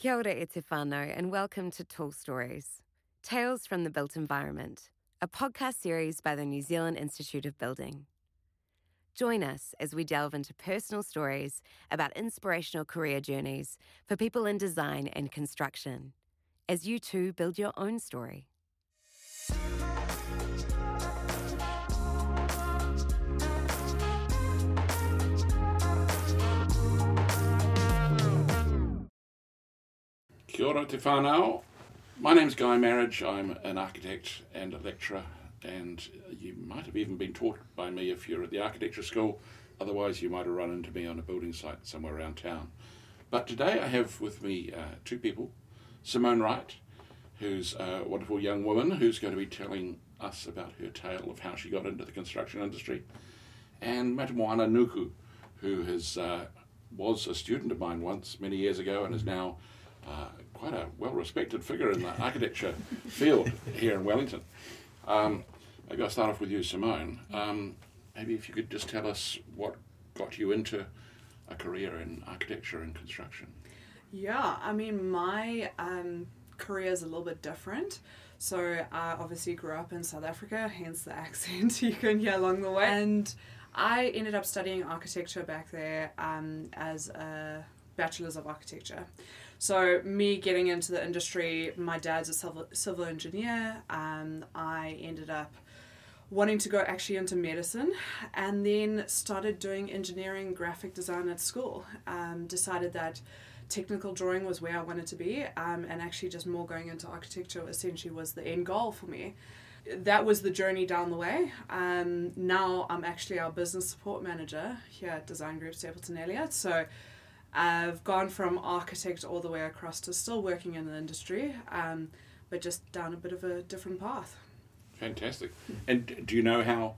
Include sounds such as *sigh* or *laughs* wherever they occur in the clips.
Kia ora e whānau and welcome to Tall Stories, Tales from the Built Environment, a podcast series by the New Zealand Institute of Building. Join us as we delve into personal stories about inspirational career journeys for people in design and construction, as you too build your own story. Kia ora te whānau. My name's Guy Marriage. I'm an architect and a lecturer, and you might have even been taught by me if you're at the architecture school. Otherwise, you might have run into me on a building site somewhere around town. But today I have with me uh, two people Simoné Wright, who's a wonderful young woman who's going to be telling us about her tale of how she got into the construction industry, and Matamoana Nuku, who has, uh, was a student of mine once many years ago and is now uh, quite a well respected figure in the *laughs* architecture field here in Wellington. Um, maybe I'll start off with you, Simoné. Um, maybe if you could just tell us what got you into a career in architecture and construction. Yeah, I mean, my um, career is a little bit different. So I obviously grew up in South Africa, hence the *laughs* accent you can hear along the way. And I ended up studying architecture back there um, as a bachelor's of architecture. So me getting into the industry, my dad's a civil, civil engineer. Um, I ended up wanting to go actually into medicine and then started doing engineering graphic design at school. Um, decided that technical drawing was where i wanted to be um, and actually just more going into architecture essentially was the end goal for me. That was the journey down the way. Um, now i'm actually our business support manager here at design group stapleton elliott. So i've gone from architect all the way across to still working in the industry um, but just down a bit of a different path Fantastic. And do you know how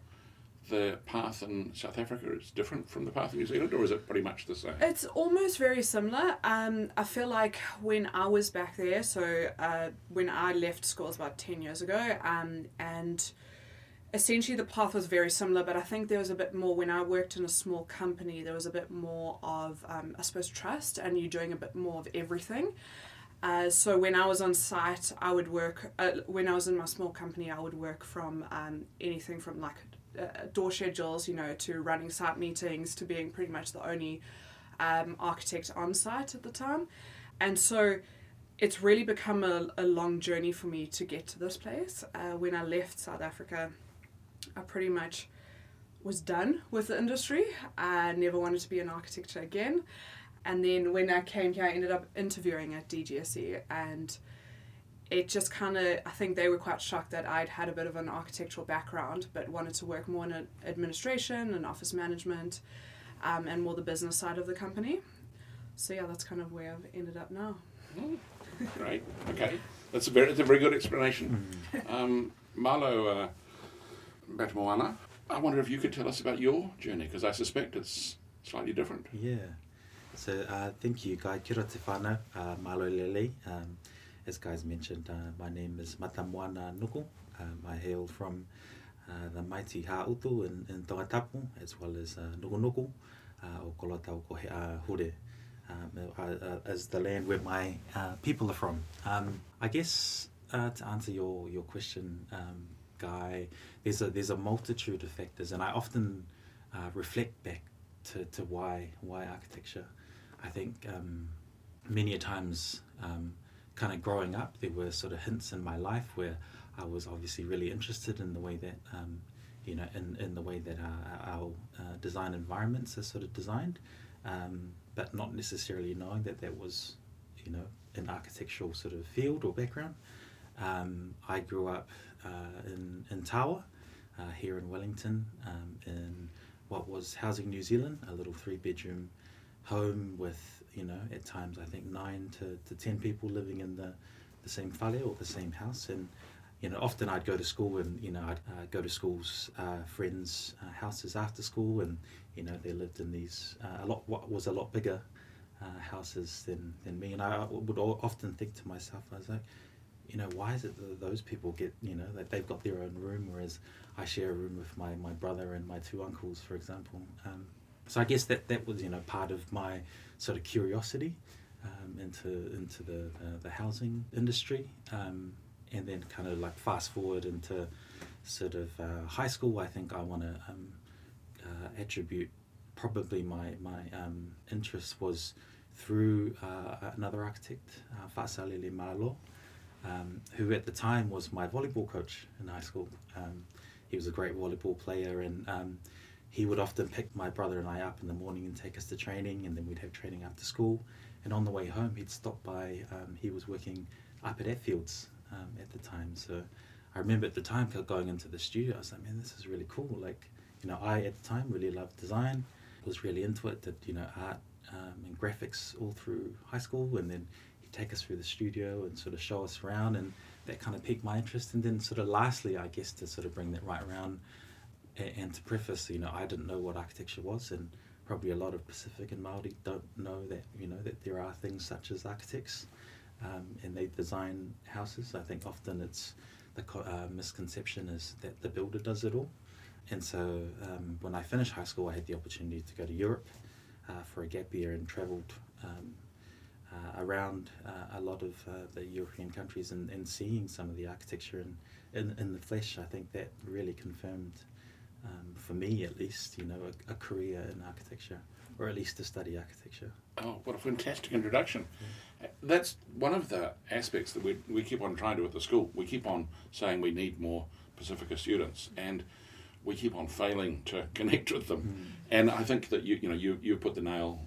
the path in South Africa is different from the path in New Zealand, or is it pretty much the same? It's almost very similar. Um, I feel like when I was back there, so uh, when I left school was about 10 years ago, um, and essentially the path was very similar, but I think there was a bit more when I worked in a small company, there was a bit more of, um, I suppose, trust, and you're doing a bit more of everything. Uh, so when I was on site, I would work. Uh, when I was in my small company, I would work from um, anything from like uh, door schedules, you know, to running site meetings, to being pretty much the only um, architect on site at the time, and so it's really become a, a long journey for me to get to this place. Uh, when I left South Africa, I pretty much was done with the industry. I never wanted to be in architecture again. And then when I came here, I ended up interviewing at DGSE, and it just kind of, I think they were quite shocked that I'd had a bit of an architectural background, but wanted to work more in administration and office management um, and more the business side of the company. So, yeah, that's kind of where I've ended up now. Oh, great. Okay. That's a very, that's a very good explanation. Um, Malo uh, Matamoana, I wonder if you could tell us about your journey, because I suspect it's slightly different. Yeah. So uh, thank you, Guy. Kia whānau, uh, malo lele. Um, as Guy's mentioned, uh, my name is Matamoana Nuku. Um, I hail from uh, the mighty Hautu in, in Tongatapu, as well as uh, Nuku uh, o Kolotau ko he uh, hure, um, uh, uh, as the land where my uh, people are from. Um, I guess uh, to answer your, your question, um, Guy, there's a, there's a multitude of factors, and I often uh, reflect back to, to why why architecture. I think um, many a times, um, kind of growing up, there were sort of hints in my life where I was obviously really interested in the way that, um, you know, in, in the way that our, our uh, design environments are sort of designed, um, but not necessarily knowing that that was, you know, an architectural sort of field or background. Um, I grew up uh, in, in Tawa, uh, here in Wellington, um, in what was Housing New Zealand, a little three bedroom home with, you know, at times I think nine to, to ten people living in the, the same whare or the same house. And, you know, often I'd go to school and, you know, I'd uh, go to school's uh, friends' uh, houses after school and, you know, they lived in these, uh, a lot, what was a lot bigger uh, houses than, than me. And I would often think to myself, I was like, you know, why is it that those people get, you know, that they've got their own room, whereas I share a room with my, my brother and my two uncles, for example. Um, so I guess that that was, you know, part of my sort of curiosity um, into into the, the, housing industry, um, and then kind of like fast forward into sort of uh, high school. I think I want to um, uh, attribute probably my my um, interest was through uh, another architect, uh, Fa'asalele Malo, um, who at the time was my volleyball coach in high school. Um, he was a great volleyball player, and um, he would often pick my brother and I up in the morning and take us to training, and then we'd have training after school. And on the way home, he'd stop by. Um, he was working up at Athfields um, at the time, so I remember at the time going into the studio. I was like, "Man, this is really cool!" Like, you know, I at the time really loved design, was really into it. Did you know art um, and graphics all through high school, and then take us through the studio and sort of show us around, and that kind of piqued my interest. And then, sort of, lastly, I guess to sort of bring that right around and, and to preface, you know, I didn't know what architecture was, and probably a lot of Pacific and Maori don't know that you know that there are things such as architects, um, and they design houses. I think often it's the uh, misconception is that the builder does it all. And so um, when I finished high school, I had the opportunity to go to Europe uh, for a gap year and travelled um, uh, around uh, a lot of uh, the European countries and, and seeing some of the architecture in, in, in the flesh. I think that really confirmed, um, for me at least, you know, a, a, career in architecture or at least to study architecture. Oh, what a fantastic introduction. Yeah. That's one of the aspects that we, we keep on trying to at the school. We keep on saying we need more Pacifica students. And we keep on failing to *laughs* connect with them. Mm. And I think that you you know you you put the nail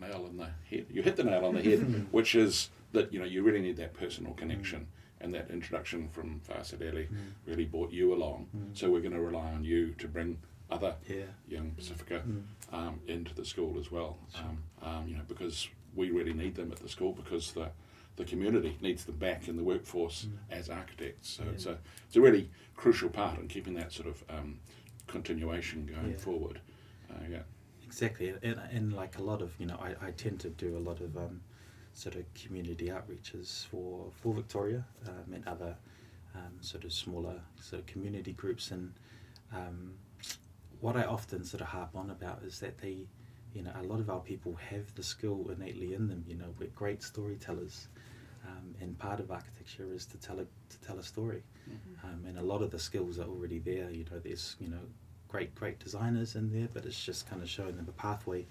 nail on the head. You hit the nail on the head, *laughs* which is that you know you really need that personal connection. Mm. And that introduction from Fa'asalele mm. really brought you along. Mm. So we're going to rely on you to bring other yeah. young Pacifica mm. um, into the school as well. Um, um, you know, because we really need them at the school because the the community needs them back in the workforce mm. as architects. So yeah. it's a it's a really crucial part in keeping that sort of um, continuation going yeah. forward. Uh, yeah. Exactly, and, and like a lot of you know, I, I tend to do a lot of um, sort of community outreaches for for Victoria um, and other um, sort of smaller sort of community groups, and um, what I often sort of harp on about is that they, you know, a lot of our people have the skill innately in them. You know, we're great storytellers, um, and part of architecture is to tell a to tell a story, mm-hmm. um, and a lot of the skills are already there. You know, there's you know great great designers in there, but it's just kind of showing them a pathway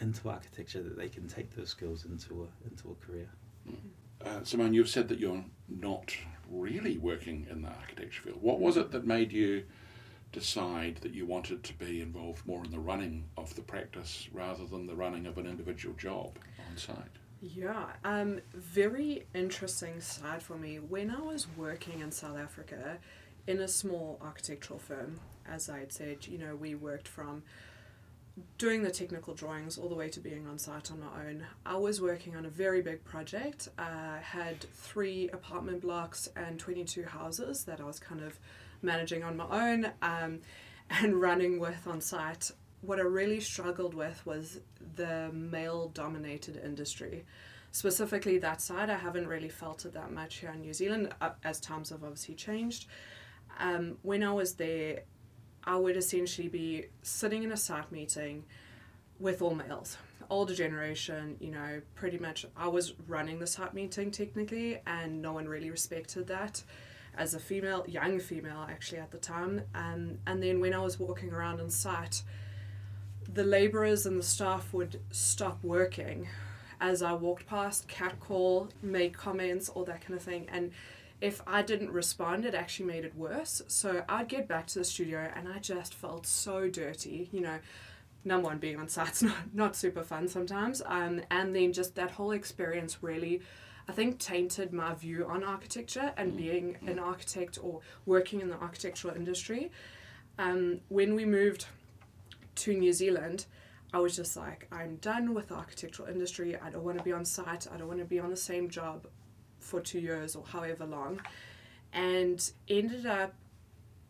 into architecture that they can take those skills into a into a career. Mm-hmm. Uh, Simoné, you've said that you're not really working in the architecture field. What was it that made you decide that you wanted to be involved more in the running of the practice rather than the running of an individual job on site? Yeah, um, very interesting side for me. When I was working in South Africa in a small architectural firm, as I had said, you know, we worked from doing the technical drawings all the way to being on site on my own. I was working on a very big project, uh, had three apartment blocks and 22 houses that I was kind of managing on my own um, and running with on site what I really struggled with was the male dominated industry. Specifically, that side, I haven't really felt it that much here in New Zealand uh, as times have obviously changed. Um, when I was there, I would essentially be sitting in a site meeting with all males, older generation, you know, pretty much I was running the site meeting technically, and no one really respected that as a female, young female actually at the time. Um, and then when I was walking around on site, the labourers and the staff would stop working as I walked past, catcall, make comments, all that kind of thing. And if I didn't respond, it actually made it worse. So I'd get back to the studio and I just felt so dirty, you know. Number one, being on site's *laughs* not, not super fun sometimes. Um, and then just that whole experience really, I think, tainted my view on architecture and mm. being an architect or working in the architectural industry. Um, when we moved to New Zealand, I was just like, I'm done with the architectural industry. I don't want to be on site. I don't want to be on the same job for two years or however long. And ended up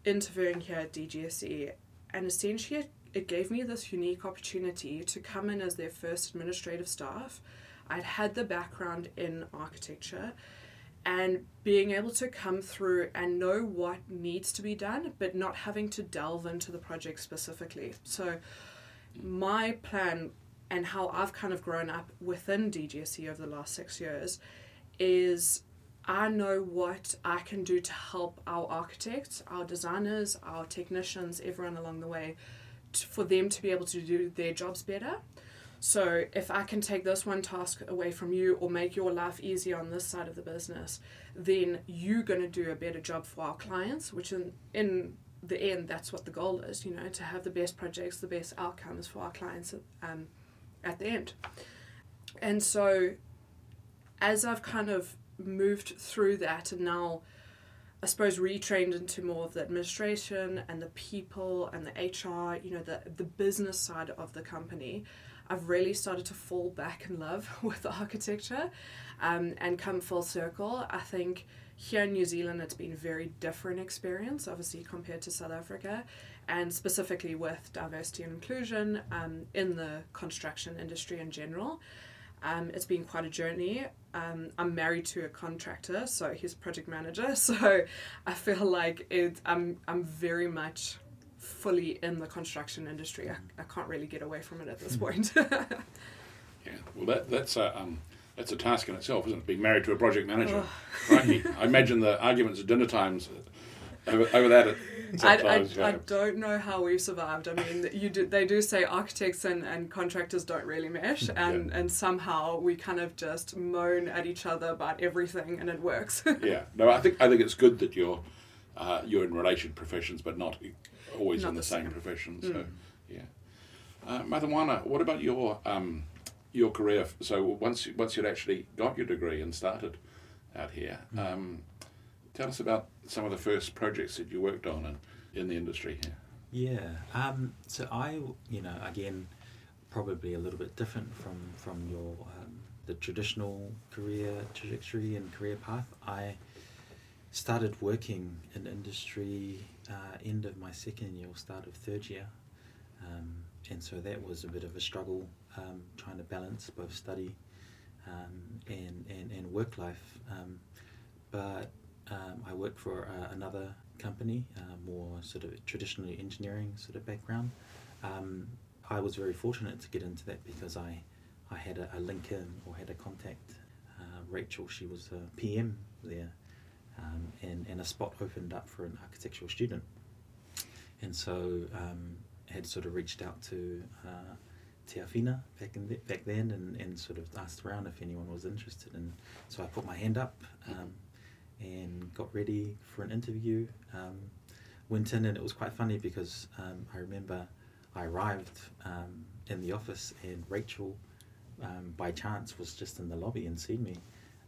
interviewing here at DGSE. And essentially, it, gave me this unique opportunity to come in as their first administrative staff. I'd had the background in architecture and being able to come through and know what needs to be done, but not having to delve into the project specifically. So, my plan and how I've kind of grown up within DGSE over the last six years is I know what I can do to help our architects, our designers, our technicians, everyone along the way, t- for them to be able to do their jobs better. So if I can take this one task away from you or make your life easier on this side of the business, then you're going to do a better job for our clients, which in, in the end, that's what the goal is, you know, to have the best projects, the best outcomes for our clients um, at the end. And so as I've kind of moved through that and now I suppose retrained into more of the administration and the people and the HR, you know, the the business side of the company, I've really started to fall back in love *laughs* with architecture um, and come full circle. I think here in New Zealand it's been a very different experience, obviously, compared to South Africa, and specifically with diversity and inclusion um, in the construction industry in general. Um, it's been quite a journey. Um, I'm married to a contractor, so he's project manager. *laughs* So I feel like it. I'm I'm very much fully in the construction industry. I, I can't really get away from it at this point. *laughs* Yeah, well, that that's a um, that's a task in itself, isn't it? Being married to a project manager. Crikey. I imagine the arguments at dinner times over, over that. At, I, I, sometimes, I don't know how we've survived. I mean, you do, they do say architects and, and contractors don't really mesh, and, and somehow we kind of just moan at each other about everything, and it works. *laughs* yeah, no, I think I think it's good that you're uh, you're in related professions, but not always Not in the, the same, same. profession. So, yeah. Uh, Matamoana, what about your um, your career? So once you- once you'd actually got your degree and started out here, um, tell us about some of the first projects that you worked on in the industry here. Yeah. Um, so I, you know, again, probably a little bit different from from your um, the traditional career trajectory and career path. I started working in industry uh, end of my second year or start of third year, um, and so that was a bit of a struggle um, trying to balance both study um, and, and and work life. Um, but um, I work for uh, another company, uh, more sort of traditionally engineering sort of background. Um, I was very fortunate to get into that because I, I had a, a link in or had a contact. Uh, Rachel, she was a PM there, um, and, and a spot opened up for an architectural student. And so um, had sort of reached out to uh, back, in the, back then and, and sort of asked around if anyone was interested. And so I put my hand up um, and got ready for an interview. Um, went in and it was quite funny because um, I remember I arrived um, in the office and Rachel, um, by chance, was just in the lobby and seen me.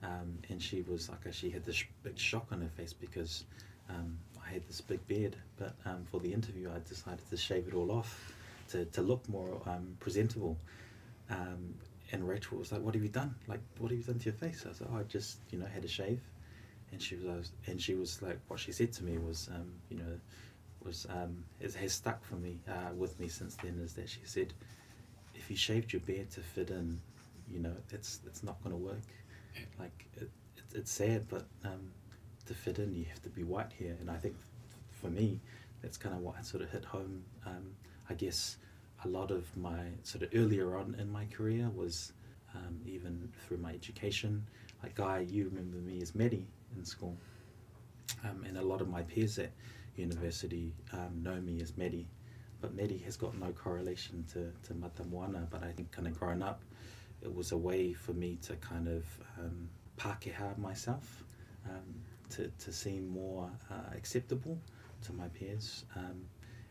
Um, and she was like, she had this big shock on her face because um, I had this big beard. But for the interview, I decided to shave it all off to, to look more presentable. And Rachel was like, "What have you done? Like, what have you done to your face?" I was like, "Oh, I just, you know, had a shave." And she was, and she was like, what she said to me was, um, you know, was um, it has stuck for me uh, with me since then. Is that she said, if you shaved your beard to fit in, you know, it's it's not going to work. Like it, it, it's sad, but um, to fit in, you have to be white here. And I think for me, that's kind of what sort of hit home. Um, I guess a lot of my sort of earlier on in my career was um, even through my education. Like Guy, you remember me as Maddie in school, um, and a lot of my peers at university um, know me as Maddie. But Maddie has got no correlation to, to Matamoana, but I think kind of growing up, it was a way for me to kind of um, Pākehā myself, um, to, to seem more uh, acceptable to my peers. Um,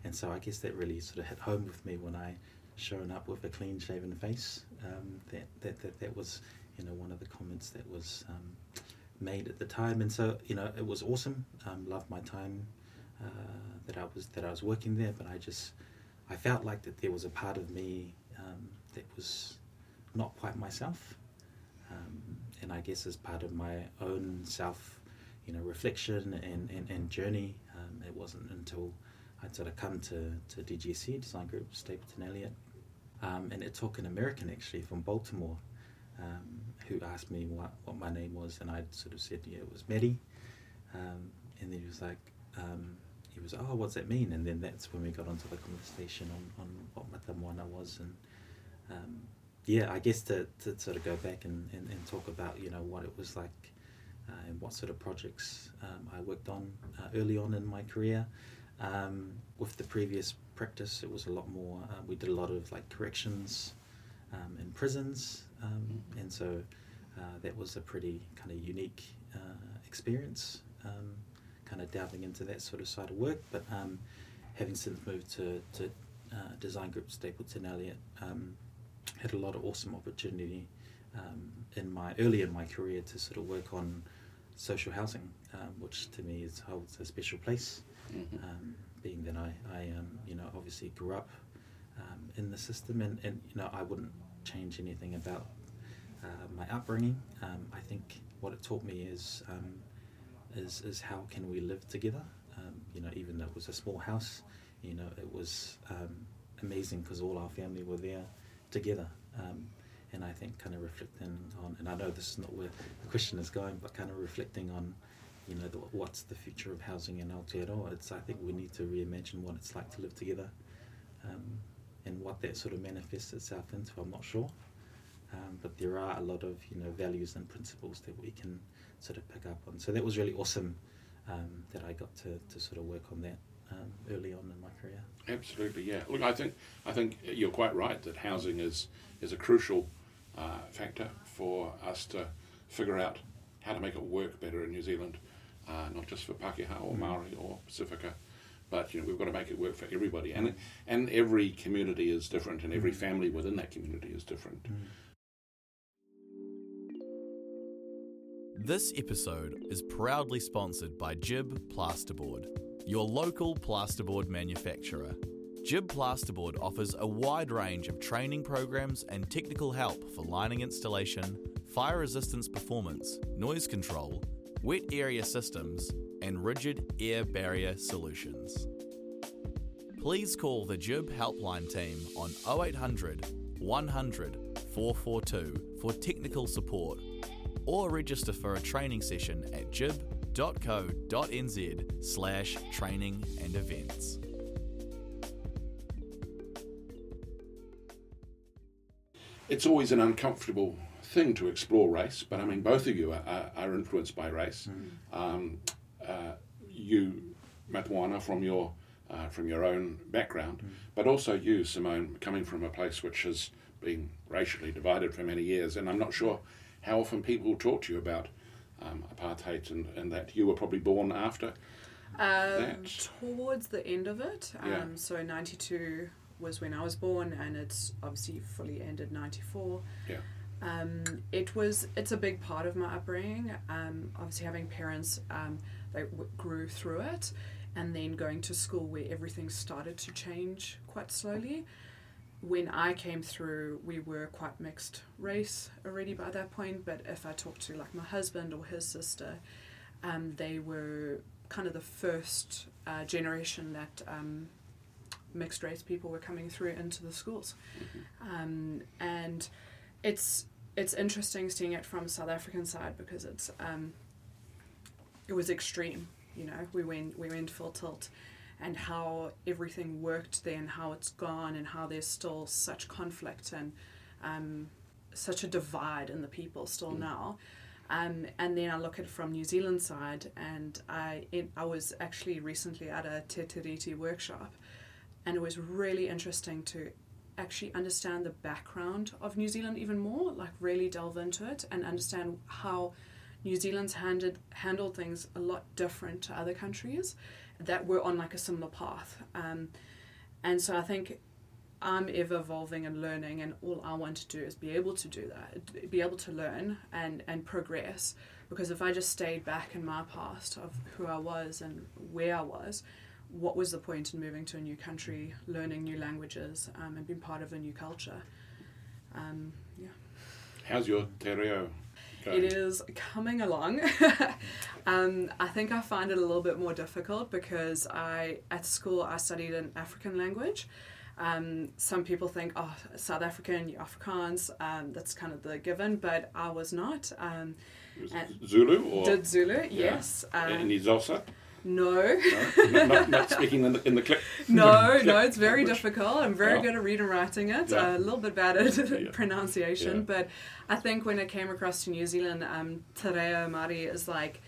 and so I guess that really sort of hit home with me when I shown up with a clean shaven face. Um, that, that, that, that was, you know, one of the comments that was um, made at the time. And so, you know, it was awesome. Um, loved my time uh, that I was that I was working there, but I just I felt like that there was a part of me um, that was not quite myself, um, and I guess as part of my own self, you know, reflection and and, and journey, um, it wasn't until I'd sort of come to to DGSE Design Group Stapleton Elliott, um, and it took an American actually from Baltimore. Who asked me what, what my name was, and I sort of said, yeah, it was Maddie. Um, and then he was like, um, he was, oh, what's that mean? And then that's when we got onto the conversation on, on what Matamoana was. And um, yeah, I guess to, to sort of go back and, and, and talk about you know what it was like uh, and what sort of projects um, I worked on uh, early on in my career. Um, with the previous practice, it was a lot more. Uh, we did a lot of like corrections um, in prisons, um, and so uh, that was a pretty kind of unique uh, experience. Um, kind of delving into that sort of side of work, but um, having since moved to, to uh, design group Stapleton Elliott, um, had a lot of awesome opportunity um, in my early in my career to sort of work on social housing, um, which to me is holds a special place. Mhm. Um, being that I, I um, you know, obviously grew up um, in the system, and, and you know, I wouldn't change anything about uh, my upbringing. Um, I think what it taught me is um, is is how can we live together. Um, you know, even though it was a small house, you know, it was um, amazing because all our family were there together. Um, and I think kind of reflecting on, and I know this is not where the question is going, but kind of reflecting on, you know, the, what's the future of housing in Aotearoa. It's I think we need to reimagine what it's like to live together, um, and what that sort of manifests itself into. I'm not sure, um, but there are a lot of you know values and principles that we can sort of pick up on. So that was really awesome um, that I got to, to sort of work on that um, early on in my career. Absolutely, yeah. Look, I think I think you're quite right that housing is is a crucial uh, factor for us to figure out how to make it work better in New Zealand, uh, not just for Pakeha or Maori or Pacifica, but you know we've got to make it work for everybody, and and every community is different, and every mm. family within that community is different. Mm. This episode is proudly sponsored by GIB Plasterboard, your local plasterboard manufacturer. GIB Plasterboard offers a wide range of training programs and technical help for lining installation, fire resistance performance, noise control, wet area systems, and rigid air barrier solutions. Please call the GIB helpline team on 0800 100 442 for technical support or register for a training session at gib.co.nz slash training and events. It's always an uncomfortable thing to explore race, but I mean both of you are, are, are influenced by race. Um, uh, you, Matamoana, from your uh, from your own background, but also you, Simoné, coming from a place which has been racially divided for many years, and I'm not sure how often people talk to you about um, apartheid and, and that you were probably born after. Um, That- towards the end of it, um, Yeah. so 92 was when I was born, and it's obviously fully ended 94. Yeah. Um, it was it's a big part of my upbringing. Um, obviously, having parents um, that w- grew through it, and then going to school where everything started to change quite slowly. When I came through, we were quite mixed race already by that point. But if I talk to like my husband or his sister, um, they were kind of the first uh, generation that um, mixed race people were coming through into the schools, um, and it's it's interesting seeing it from South African side because it's um, it was extreme. You know, we went we went full tilt, and how everything worked then, how it's gone, and how there's still such conflict and um, such a divide in the people still now. Um, and then I look at it from New Zealand side, and I it, I was actually recently at a Te Tiriti workshop, and it was really interesting to actually understand the background of New Zealand even more, like really delve into it and understand how New Zealand's handed handled things a lot different to other countries that were on like a similar path. Um, and so I think I'm ever evolving and learning, and all I want to do is be able to do that, be able to learn and, and progress. Because if I just stayed back in my past of who I was and where I was, what was the point in moving to a new country, learning new languages, um, and being part of a new culture? Um, yeah. How's your te reo It is coming along. *laughs* um, I think I find it a little bit more difficult because I at school I studied an African language. Um, some people think, oh, South African, you're Afrikaans. Um, that's kind of the given, but I was not. Um, Was Zulu or did Zulu, Yeah. yes. Um, and Izosa? No. No, not, not, speaking in the, in the clip. No, *laughs* no, it's very language. difficult. I'm very Yeah. good at reading and writing it. Yeah. A little bit bad at *laughs* Yeah. pronunciation, but I think when I came across to New Zealand, um, Te Reo Māori is like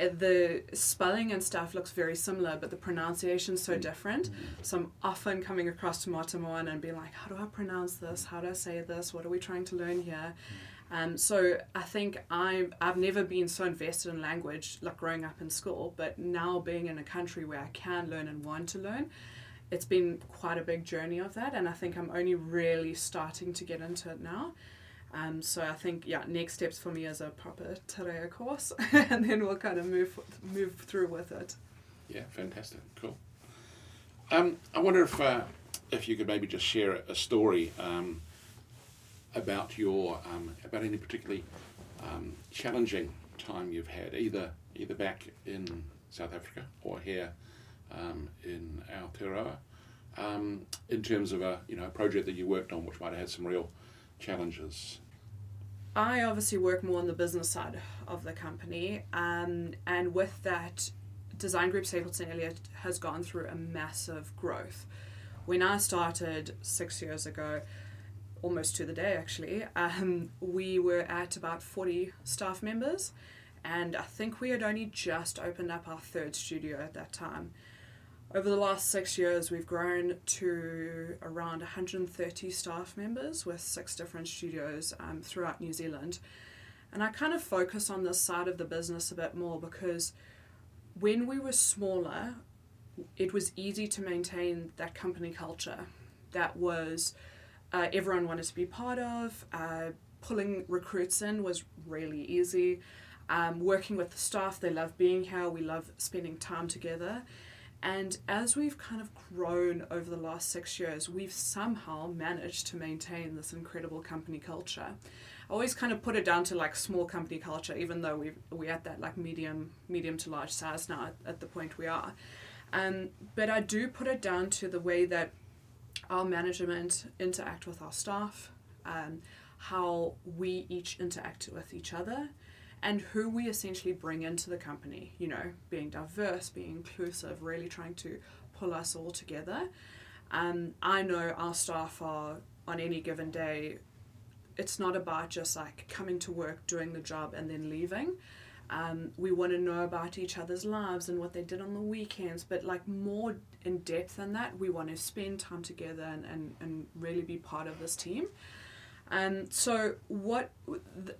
uh, the spelling and stuff looks very similar, but the pronunciation's Mm. so different. So I'm often coming across to Matamoana and being like, how do I pronounce this? How do I say this? What are we trying to learn here? Um, so I think I'm, I've never been so invested in language like growing up in school, but now being in a country where I can learn and want to learn, it's been quite a big journey of that, and I think I'm only really starting to get into it now. Um, so I think yeah, next steps for me is a proper te reo course, *laughs* and then we'll kind of move move through with it. Yeah, fantastic, cool. Um, I wonder if uh, if you could maybe just share a story um, about your um, about any particularly um, challenging time you've had, either either back in South Africa or here um, in Aotearoa, um, in terms of a you know a project that you worked on which might have had some real challenges. I obviously work more on the business side of the company, um, and with that, Design Group Stapleton Elliott has gone through a massive growth. When I started six years ago, almost to the day actually, um, we were at about 40 staff members, and I think we had only just opened up our third studio at that time. Over the last six years, we've grown to around 130 staff members with six different studios um, throughout New Zealand. And I kind of focus on this side of the business a bit more because when we were smaller, it was easy to maintain that company culture that was uh, everyone wanted to be part of. Uh, pulling recruits in was really easy. Um, working with the staff, they love being here. We love spending time together. And as we've kind of grown over the last six years, we've somehow managed to maintain this incredible company culture. I always kind of put it down to like small company culture, even though we we're at that like medium medium to large size now at, at the point we are. Um, but I do put it down to the way that our management interact with our staff, um, how we each interact with each other, and who we essentially bring into the company. You know, being diverse, being inclusive, really trying to pull us all together. Um, I know our staff are on any given day. It's not about just like coming to work, doing the job, and then leaving. Um, we want to know about each other's lives and what they did on the weekends, but like more in depth than that, we want to spend time together and, and, and really be part of this team. Um, so, what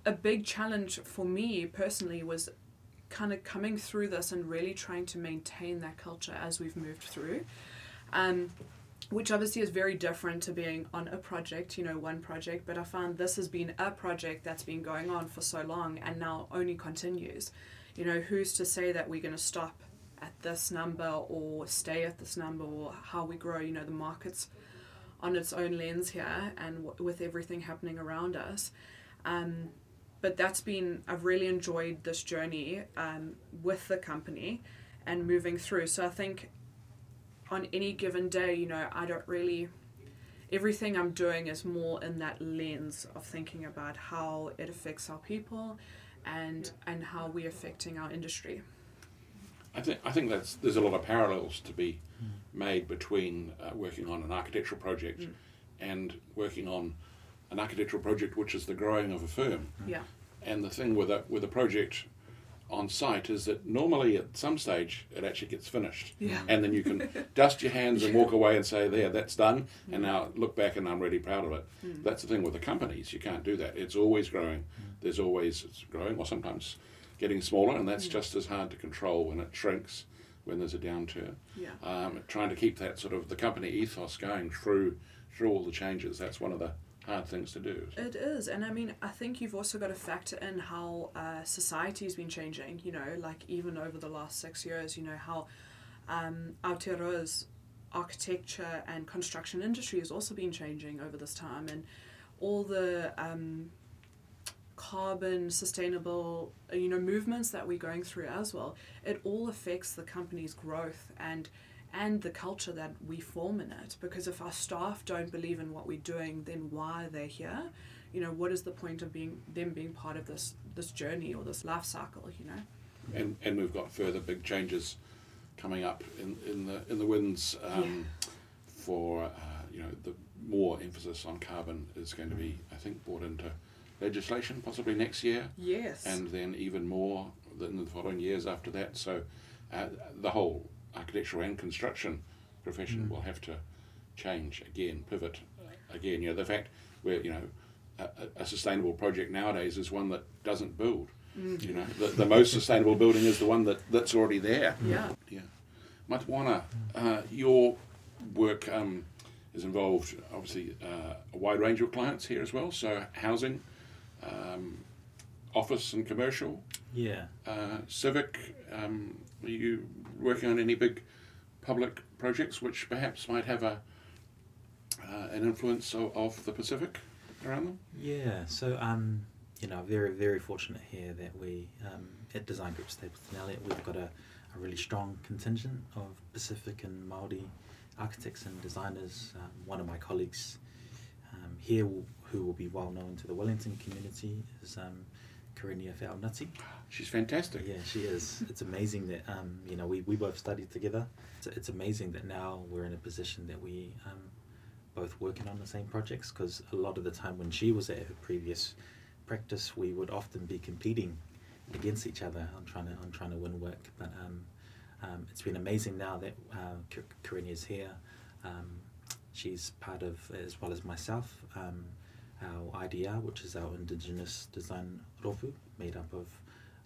a big challenge for me personally was kind of coming through this and really trying to maintain that culture as we've moved through. Um, which obviously is very different to being on a project, you know, one project, but I found this has been a project that's been going on for so long and now only continues. You know, who's to say that we're going to stop at this number or stay at this number or how we grow? You know, the market's on its own lens here and w- with everything happening around us. Um, but that's been, I've really enjoyed this journey um, with the company and moving through. So I think on any given day, you know, I don't really. Everything I'm doing is more in that lens of thinking about how it affects our people, and and how we're affecting our industry. I think I think that's there's a lot of parallels to be hmm. made between uh, working on an architectural project Mm. and working on an architectural project which is the growing of a firm. Hmm. Yeah, And the thing with a with a project on site is that normally at some stage it actually gets finished. Yeah. And then you can dust your hands and walk *laughs* away and say, there, that's done. And hmm. now look back and I'm really proud of it. That's the thing with the companies. You can't do that. It's always growing. There's always it's growing or sometimes getting smaller and that's just as hard to control when it shrinks, when there's a downturn. yeah, Um, trying to keep that sort of the company ethos going through through all the changes. That's one of the hard things to do. it is. And I mean, I think you've also got to factor in how uh, society's been changing. You know, like even over the last six years, you know how um, Aotearoa's architecture and construction industry has also been changing over this time, and all the um, carbon sustainable uh, you know movements that we're going through as well it all affects the company's growth and and the culture that we form in it. Because if our staff don't believe in what we're doing then why are they here? You know what is the point of being them being part of this this journey or this life cycle you know? And and we've got further big changes coming up in, in the in the winds um, for uh, you know the more emphasis on carbon is going to be I think brought into legislation possibly next year Yes. and then even more in the following years after that. So uh, the whole architectural and construction profession will have to change again, pivot again. You know, the fact where you know a, a- sustainable project nowadays is one that doesn't build. You know, the, the most sustainable building is the one that, that's already there. yeah. Yeah. Matamoana, uh, your work um, is involved, obviously, uh, a wide range of clients here as well. So, housing, um, office and commercial, Yeah. uh, civic. Um, are you working on any big public projects which perhaps might have a uh, an influence of, of the Pacific around them? Yeah, so um, you know, very very fortunate here that we um, at Design Group Stapleton Elliott we've got a, a really strong contingent of Pacific and Maori architects and designers. Um, one of my colleagues um, here, will, who will be well known to the Wellington community, is um, Karenia Whaunati. She's fantastic. Yeah, she is. It's amazing that um, you know we, we both studied together. It's, it's amazing that now we're in a position that we um, both working on the same projects because a lot of the time when she was at her previous practice, we would often be competing against each other on trying to on trying to win work. But um, um, it's been amazing now that uh, Karenia's here. Um, she's part of, as well as myself, um, our IDR, which is our Indigenous Design Rōpū, made up of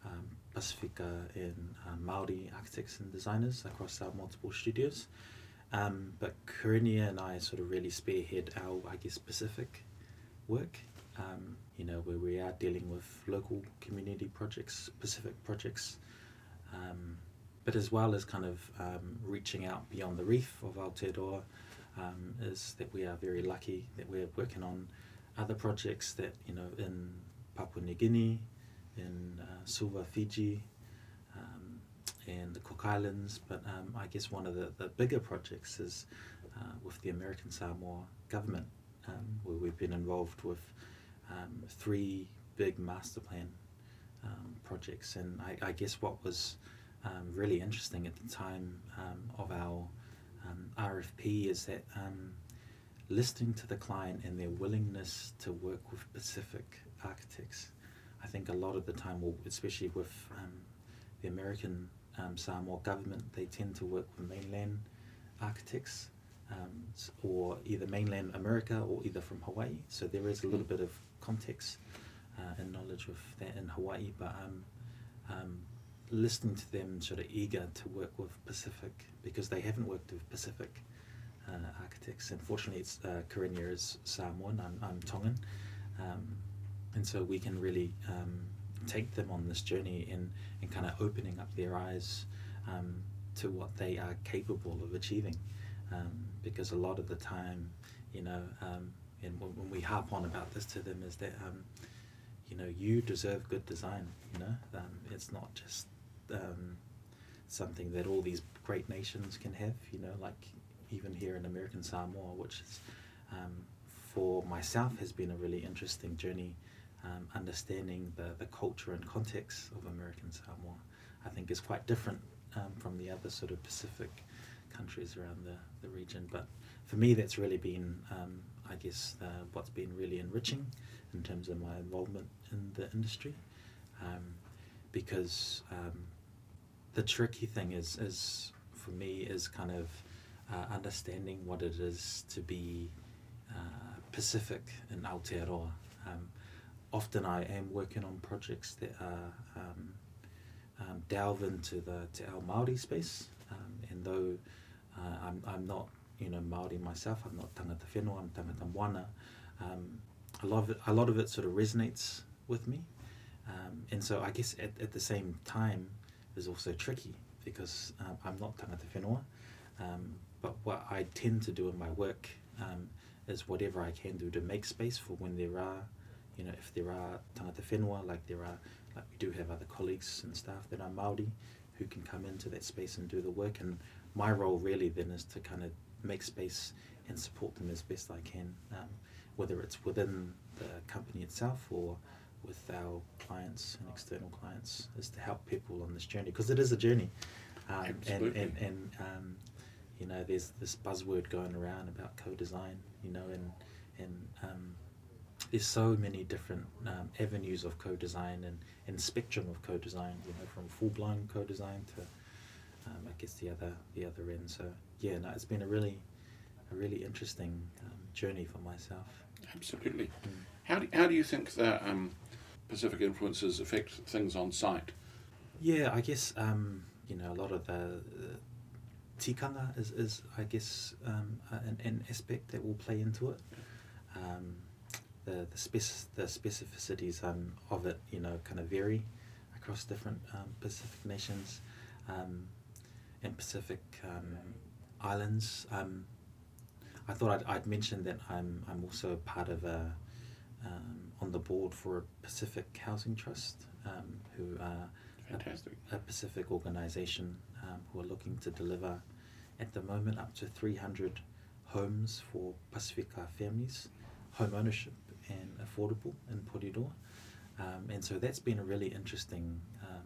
um, Pacifica and uh, Maori architects and designers across our multiple studios. Um, but Karinia and I sort of really spearhead our, I guess, Pacific work. Um, you know, where we are dealing with local community projects, Pacific projects, um, but as well as kind of um, reaching out beyond the reef of Aotearoa, um, is that we are very lucky that we're working on other projects that you know in Papua New Guinea, in uh, Suva, Fiji, um, and the Cook Islands. But um, I guess one of the, the bigger projects is uh, with the American Samoa government, um, where we've been involved with um, three big master plan um, projects. And I, I guess what was um, really interesting at the time of our RFP is that listening to the client and their willingness to work with Pacific architects. I think a lot of the time, especially with um, the American um, Samoa government, they tend to work with mainland architects um, or either mainland America or either from Hawaii. So there is a little bit of context uh, and knowledge of that in Hawaii, but um, um, listening to them sort of eager to work with Pacific because they haven't worked with Pacific architects. Unfortunately, it's uh, Karinia is Samoan. I'm, I'm Tongan, um, and so we can really um, take them on this journey and and kind of opening up their eyes um, to what they are capable of achieving. Um, because a lot of the time, you know, um, and when, when we harp on about this to them, is that um, you know you deserve good design. You know, um, it's not just um, something that all these great nations can have. You know, like even here in American Samoa, which is um, for myself has been a really interesting journey. Um, understanding the, the culture and context of American Samoa, I think, is quite different um, from the other sort of Pacific countries around the, the region. But for me, that's really been, um, I guess, uh, what's been really enriching in terms of my involvement in the industry. Um, because um, the tricky thing is, is, for me, is kind of uh, understanding what it is to be uh, Pacific in Aotearoa. Um, often I am working on projects that are um, um, delve into the te ao Maori space, um, and though uh, I'm, I'm not you know Maori myself, I'm not tangata whenua, I'm tangata moana. Um, a lot of it, a lot of it sort of resonates with me, um, and so I guess at, at the same time is also tricky because I'm not tangata whenua, um, but what I tend to do in my work um, is whatever I can do to make space for when there are, you know, if there are tangata whenua, like there are, like we do have other colleagues and staff that are Maori who can come into that space and do the work. And my role really then is to kind of make space and support them as best I can, um, whether it's within the company itself or with our clients and external clients, is to help people on this journey because it is a journey. Um, and and, and um, you know, there's this buzzword going around about co-design. You know, and and um, there's so many different um, avenues of co-design and, and spectrum of co-design. You know, from full-blown co-design to um, I guess the other the other end. So yeah, no, it's been a really a really interesting um, journey for myself. Absolutely. Mm. How do, how do you think that um, Pacific influences affect things on site? Yeah, I guess um, you know a lot of the uh, tikanga is, is I guess um, an, an aspect that will play into it. Um, the the, spec- the specificities um, of it, you know, kind of vary across different um, Pacific nations um, and Pacific um, islands. I thought I'd, I'd mention that I'm I'm also part of a on the board for a Pacific Housing Trust, who are Fantastic. a Pacific organisation um, who are looking to deliver at the moment up to 300 homes for Pacifica families, home ownership and affordable in Porirua. Um, and so that's been a really interesting um,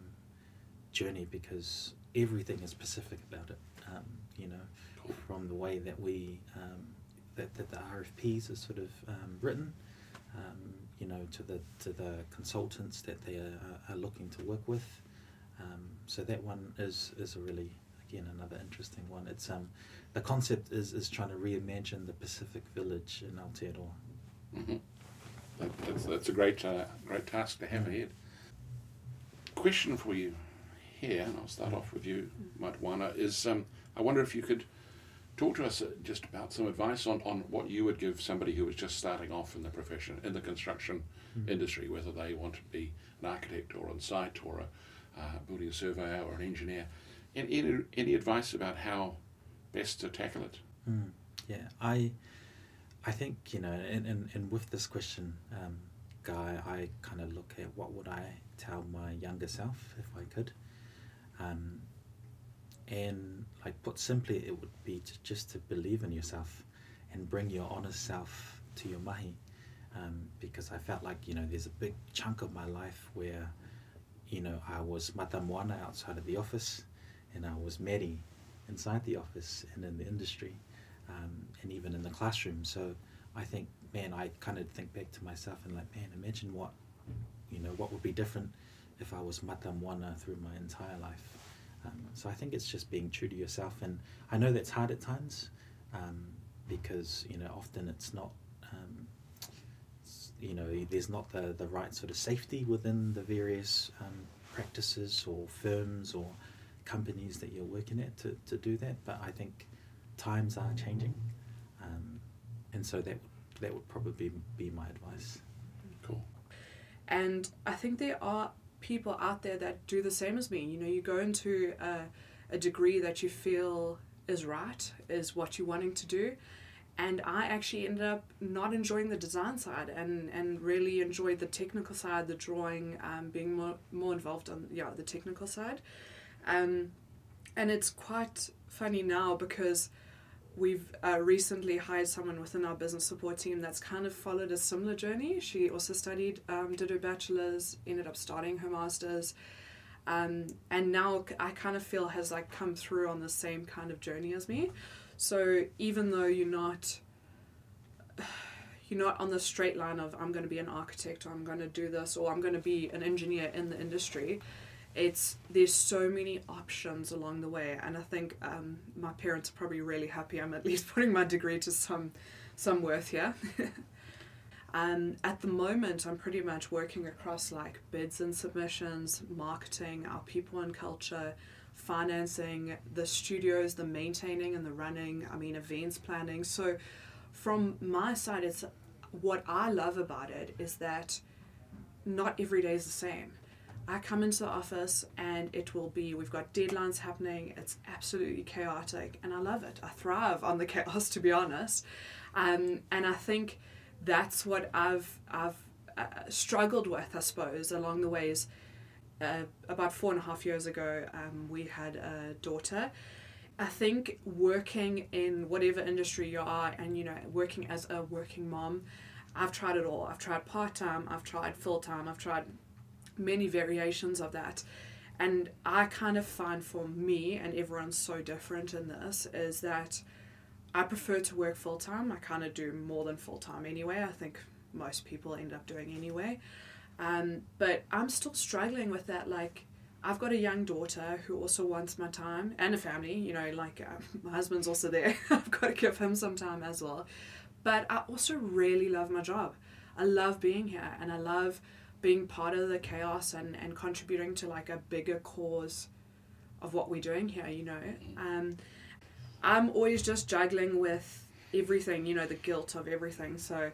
journey because everything is Pacific about it. Um, you know, Cool. from the way that we um, that, that the RFPs are sort of um, written, um, you know, to the to the consultants that they are, are looking to work with. Um, so that one is is a really again another interesting one. It's um the concept is is trying to reimagine the Pacific Village in Aotearoa. hmm That, that's, that's a great, uh, great task to have ahead. Question for you here, and I'll start off with you, Matamoana, is um, I wonder if you could talk to us uh, just about some advice on, on what you would give somebody who was just starting off in the profession, in the construction industry, whether they want to be an architect or on site or a uh, building a surveyor or an engineer. Any, any, any advice about how best to tackle it? Mm, yeah, I I think you know, and, and, and with this question, um, guy, I kind of look at what would I tell my younger self if I could, um, and like put simply, it would be to, just to believe in yourself and bring your honest self to your mahi, um, because I felt like you know there's a big chunk of my life where, you know, I was matamoana outside of the office, and I was Mary inside the office and in the industry um, and even in the classroom. So I think, man, I kind of think back to myself and like, man, imagine what, you know, what would be different if I was matamoana through my entire life. Um, so I think it's just being true to yourself, and I know that's hard at times, um, because you know often it's not, you know, there's not the the right sort of safety within the various um, practices or firms or companies that you're working at to, to do that. But I think times are changing, um, and so that that would probably be my advice. Cool. And I think there are people out there that do the same as me. You know, you go into a, a degree that you feel is right, is what you're wanting to do. And I actually ended up not enjoying the design side and, and really enjoyed the technical side, the drawing, um, being more, more involved on yeah the technical side. Um, and it's quite funny now because we've uh, recently hired someone within our business support team that's kind of followed a similar journey. She also studied, um, did her bachelor's, ended up starting her master's, um, and now I kind of feel has like come through on the same kind of journey as me. So even though you're not *sighs* you're not on the straight line of I'm going to be an architect I'm going to do this or I'm going to be an engineer in the industry, it's there's so many options along the way and i think um, my parents are probably really happy i'm at *laughs* least putting my degree to some some worth here. *laughs* Um, at the moment i'm pretty much working across like bids and submissions marketing our people and culture financing the studios the maintaining and the running i mean events planning so from my side it's what i love about it is that not every day is the same I come into the office and it will be we've got deadlines happening. It's absolutely chaotic, and I love it. I thrive on the *laughs* chaos, to be honest. Um, and I think that's what I've I've uh, struggled with, I suppose, along the ways. Uh, about four and a half years ago, um, we had a daughter. I think working in whatever industry you are, and you know, working as a working mom, I've tried it all. I've tried part time. I've tried full time. I've tried many variations of that And I kind of find for me, and everyone's so different in this, is that I prefer to work full time. I kind of do more than full time anyway. I think most people end up doing anyway. Um, but I'm still struggling with that. Like, I've got a young daughter who also wants my time and a family. You know, like uh, *laughs* my husband's also there. *laughs* I've got to give him some time as well. But I also really love my job. I love being here and I love being part of the chaos and, and contributing to like a bigger cause of what we're doing here, you know. Um, I'm always just juggling with everything, you know, the guilt of everything. So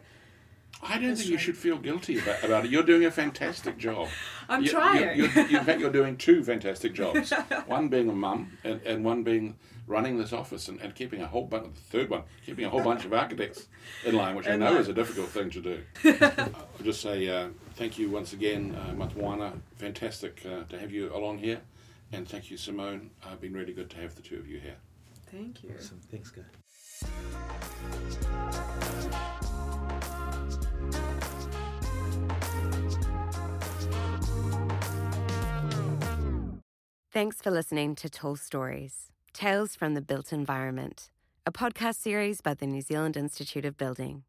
I don't That's think you should feel guilty about, about it. You're doing a fantastic job. *laughs* I'm You- trying. You, you, in fact, you're doing two fantastic jobs. *laughs* one being a mum, and, and one being running this office and, and keeping a whole bunch. The third one, keeping a whole bunch of architects in line, which I know line. is a difficult thing to do. *laughs* I'll just say uh, thank you once again, uh, Matamoana. Fantastic uh, to have you along here, and thank you, Simoné. Uh, been really good to have the two of you here. Thank you. Awesome. Thanks, guy. Thanks for listening to Tall Stories Tales from the Built Environment, a podcast series by the New Zealand Institute of Building.